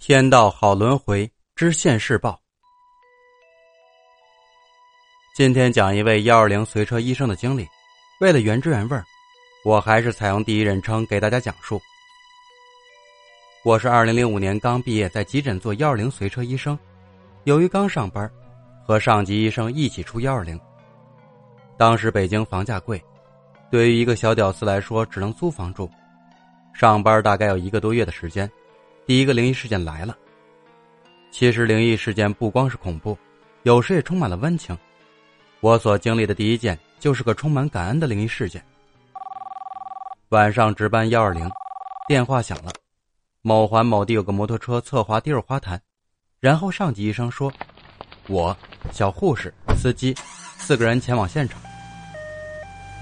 天道好轮回之现世报。今天讲一位幺二零随车医生的经历。为了原汁原味儿，我还是采用第一人称给大家讲述。我是二零零五年刚毕业，在急诊做幺二零随车医生。由于刚上班，和上级医生一起出幺二零。当时北京房价贵，对于一个小屌丝来说，只能租房住。上班大概有一个多月的时间。第一个灵异事件来了。其实灵异事件不光是恐怖，有时也充满了温情。我所经历的第一件就是个充满感恩的灵异事件。晚上值班幺二零，电话响了，某环某地有个摩托车侧滑跌入花坛，然后上级医生说：“我、小护士、司机四个人前往现场。”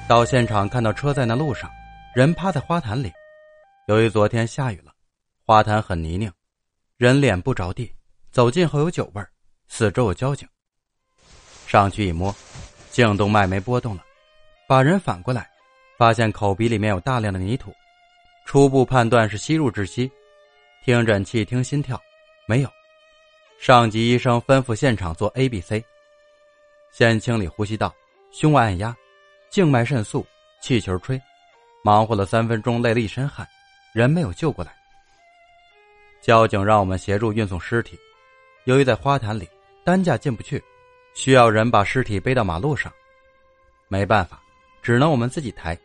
到现场看到车在那路上，人趴在花坛里。由于昨天下雨了。花坛很泥泞，人脸不着地，走近后有酒味儿，四周有交警。上去一摸，颈动脉没波动了，把人反过来，发现口鼻里面有大量的泥土，初步判断是吸入窒息。听诊器听心跳，没有。上级医生吩咐现场做 A、B、C，先清理呼吸道，胸外按压，静脉渗素，气球吹，忙活了三分钟，累了一身汗，人没有救过来。交警让我们协助运送尸体，由于在花坛里，担架进不去，需要人把尸体背到马路上。没办法，只能我们自己抬。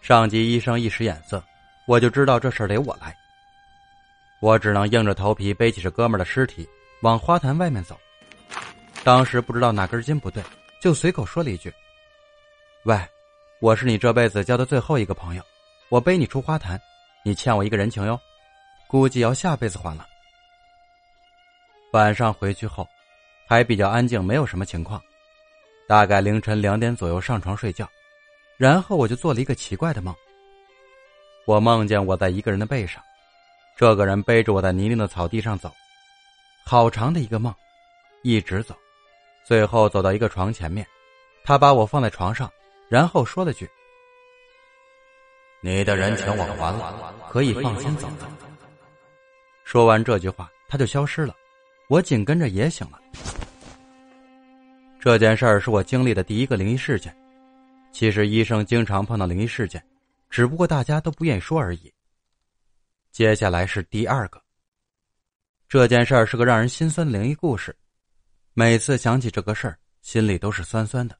上级医生一使眼色，我就知道这事得我来。我只能硬着头皮背起这哥们的尸体往花坛外面走。当时不知道哪根筋不对，就随口说了一句：“喂，我是你这辈子交的最后一个朋友，我背你出花坛，你欠我一个人情哟。”估计要下辈子还了。晚上回去后，还比较安静，没有什么情况。大概凌晨两点左右上床睡觉，然后我就做了一个奇怪的梦。我梦见我在一个人的背上，这个人背着我在泥泞的草地上走，好长的一个梦，一直走，最后走到一个床前面，他把我放在床上，然后说了句：“你的人情我还了，可以放心走。”说完这句话，他就消失了。我紧跟着也醒了。这件事儿是我经历的第一个灵异事件。其实医生经常碰到灵异事件，只不过大家都不愿意说而已。接下来是第二个。这件事儿是个让人心酸的灵异故事。每次想起这个事儿，心里都是酸酸的。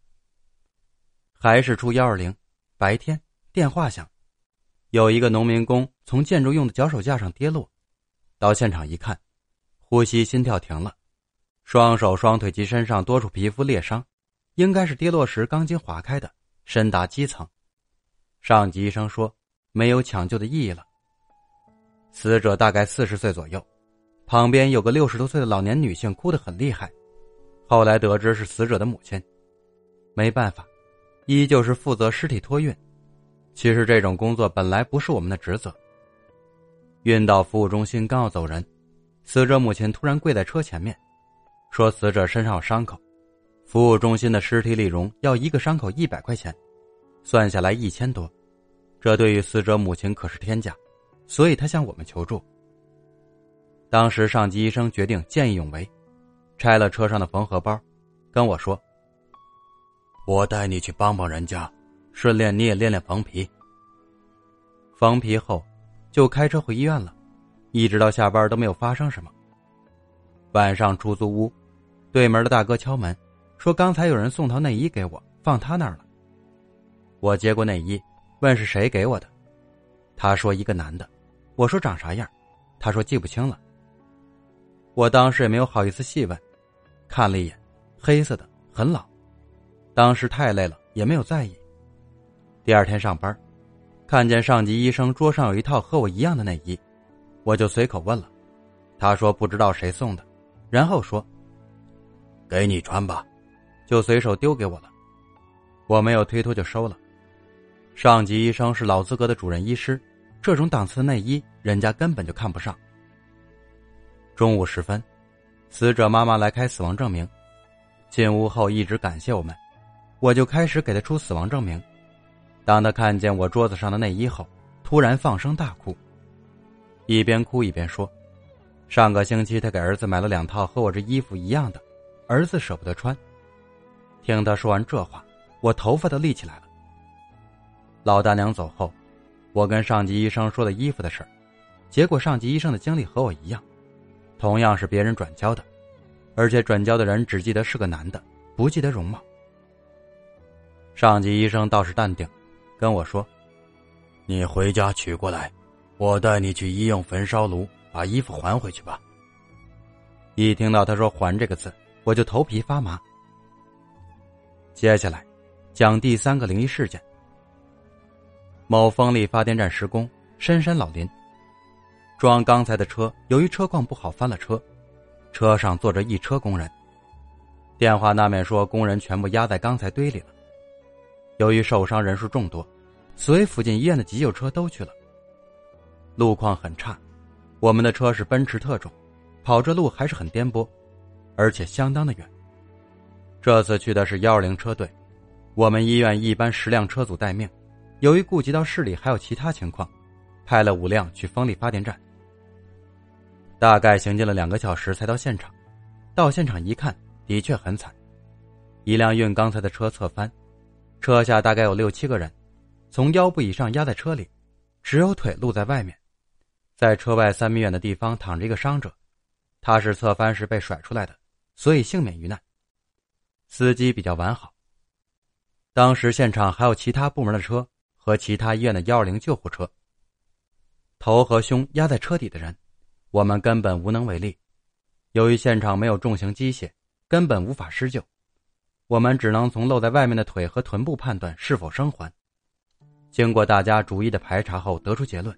还是出幺二零，白天电话响，有一个农民工从建筑用的脚手架上跌落。到现场一看，呼吸、心跳停了，双手、双腿及身上多处皮肤裂伤，应该是跌落时钢筋划开的，深达肌层。上级医生说没有抢救的意义了。死者大概四十岁左右，旁边有个六十多岁的老年女性哭得很厉害。后来得知是死者的母亲，没办法，依旧是负责尸体托运。其实这种工作本来不是我们的职责。运到服务中心，刚要走人，死者母亲突然跪在车前面，说：“死者身上有伤口，服务中心的尸体理容要一个伤口一百块钱，算下来一千多，这对于死者母亲可是天价，所以他向我们求助。当时上级医生决定见义勇为，拆了车上的缝合包，跟我说：‘我带你去帮帮人家，顺便你也练练缝皮。’缝皮后。”就开车回医院了，一直到下班都没有发生什么。晚上出租屋，对门的大哥敲门，说刚才有人送套内衣给我，放他那儿了。我接过内衣，问是谁给我的，他说一个男的。我说长啥样，他说记不清了。我当时也没有好意思细问，看了一眼，黑色的，很老。当时太累了，也没有在意。第二天上班。看见上级医生桌上有一套和我一样的内衣，我就随口问了，他说不知道谁送的，然后说：“给你穿吧。”就随手丢给我了，我没有推脱就收了。上级医生是老资格的主任医师，这种档次的内衣人家根本就看不上。中午时分，死者妈妈来开死亡证明，进屋后一直感谢我们，我就开始给她出死亡证明。当他看见我桌子上的内衣后，突然放声大哭，一边哭一边说：“上个星期他给儿子买了两套和我这衣服一样的，儿子舍不得穿。听他说完这话，我头发都立起来了。老大娘走后，我跟上级医生说了衣服的事儿，结果上级医生的经历和我一样，同样是别人转交的，而且转交的人只记得是个男的，不记得容貌。上级医生倒是淡定，跟我说：“你回家取过来，我带你去医用焚烧炉。”把衣服还回去吧。一听到他说“还”这个字，我就头皮发麻。接下来，讲第三个灵异事件。某风力发电站施工，深山老林。装钢材的车由于车况不好翻了车，车上坐着一车工人。电话那面说工人全部压在钢材堆里了。由于受伤人数众多，所以附近医院的急救车都去了。路况很差。我们的车是奔驰特种，跑这路还是很颠簸，而且相当的远。这次去的是幺二零车队，我们医院一般十辆车组待命。由于顾及到市里还有其他情况，派了五辆去风力发电站。大概行进了两个小时才到现场，到现场一看，的确很惨，一辆运钢材的车侧翻，车下大概有六七个人，从腰部以上压在车里，只有腿露在外面。在车外三米远的地方躺着一个伤者，他是侧翻时被甩出来的，所以幸免于难。司机比较完好。当时现场还有其他部门的车和其他医院的幺二零救护车。头和胸压在车底的人，我们根本无能为力。由于现场没有重型机械，根本无法施救，我们只能从露在外面的腿和臀部判断是否生还。经过大家逐一的排查后，得出结论：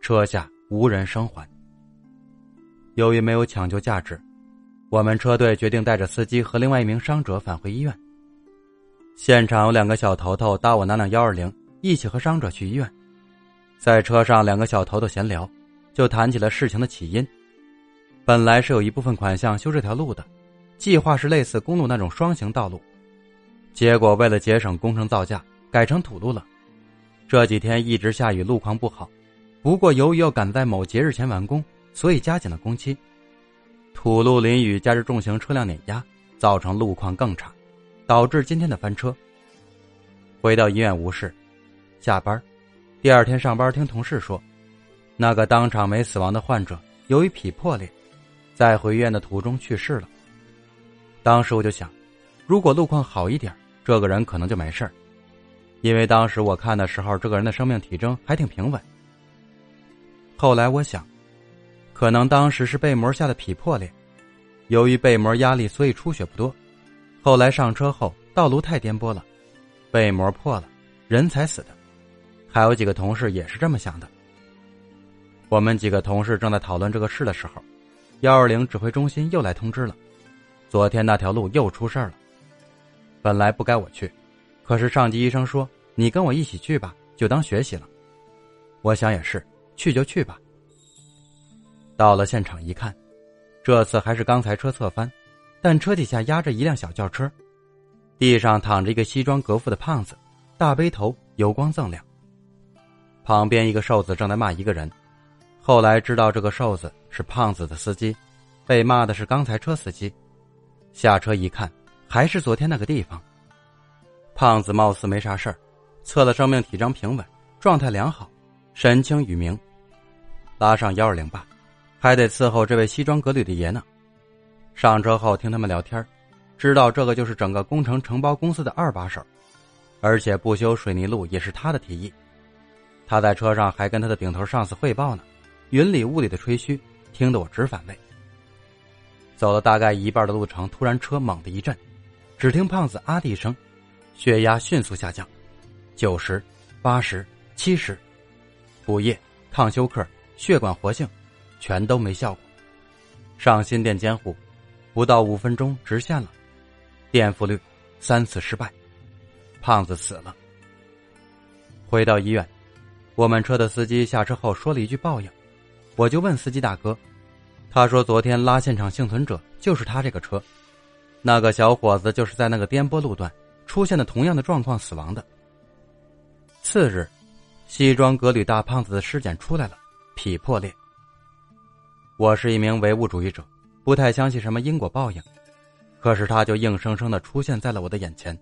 车下。无人生还。由于没有抢救价值，我们车队决定带着司机和另外一名伤者返回医院。现场有两个小头头搭我那辆幺二零，一起和伤者去医院。在车上，两个小头头闲聊，就谈起了事情的起因。本来是有一部分款项修这条路的，计划是类似公路那种双行道路，结果为了节省工程造价，改成土路了。这几天一直下雨，路况不好。不过，由于要赶在某节日前完工，所以加紧了工期。土路淋雨，加之重型车辆碾压，造成路况更差，导致今天的翻车。回到医院无事，下班。第二天上班，听同事说，那个当场没死亡的患者，由于脾破裂，在回医院的途中去世了。当时我就想，如果路况好一点，这个人可能就没事因为当时我看的时候，这个人的生命体征还挺平稳。后来我想，可能当时是背膜下的脾破裂，由于背膜压力，所以出血不多。后来上车后，道路太颠簸了，背膜破了，人才死的。还有几个同事也是这么想的。我们几个同事正在讨论这个事的时候，幺二零指挥中心又来通知了，昨天那条路又出事儿了。本来不该我去，可是上级医生说你跟我一起去吧，就当学习了。我想也是。去就去吧。到了现场一看，这次还是刚才车侧翻，但车底下压着一辆小轿车，地上躺着一个西装革服的胖子，大背头，油光锃亮。旁边一个瘦子正在骂一个人，后来知道这个瘦子是胖子的司机，被骂的是刚才车司机。下车一看，还是昨天那个地方。胖子貌似没啥事儿，测了生命体征平稳，状态良好，神清雨明。拉上幺二零吧，还得伺候这位西装革履的爷呢。上车后听他们聊天，知道这个就是整个工程承包公司的二把手，而且不修水泥路也是他的提议。他在车上还跟他的顶头上司汇报呢，云里雾里的吹嘘，听得我直反胃。走了大概一半的路程，突然车猛地一震，只听胖子啊的一声，血压迅速下降，九十、八十、七十，补液、抗休克。血管活性，全都没效果。上心电监护，不到五分钟直线了。垫付率三次失败，胖子死了。回到医院，我们车的司机下车后说了一句抱怨，我就问司机大哥，他说昨天拉现场幸存者就是他这个车，那个小伙子就是在那个颠簸路段出现的同样的状况死亡的。次日，西装革履大胖子的尸检出来了。脾破裂。我是一名唯物主义者，不太相信什么因果报应，可是他就硬生生的出现在了我的眼前。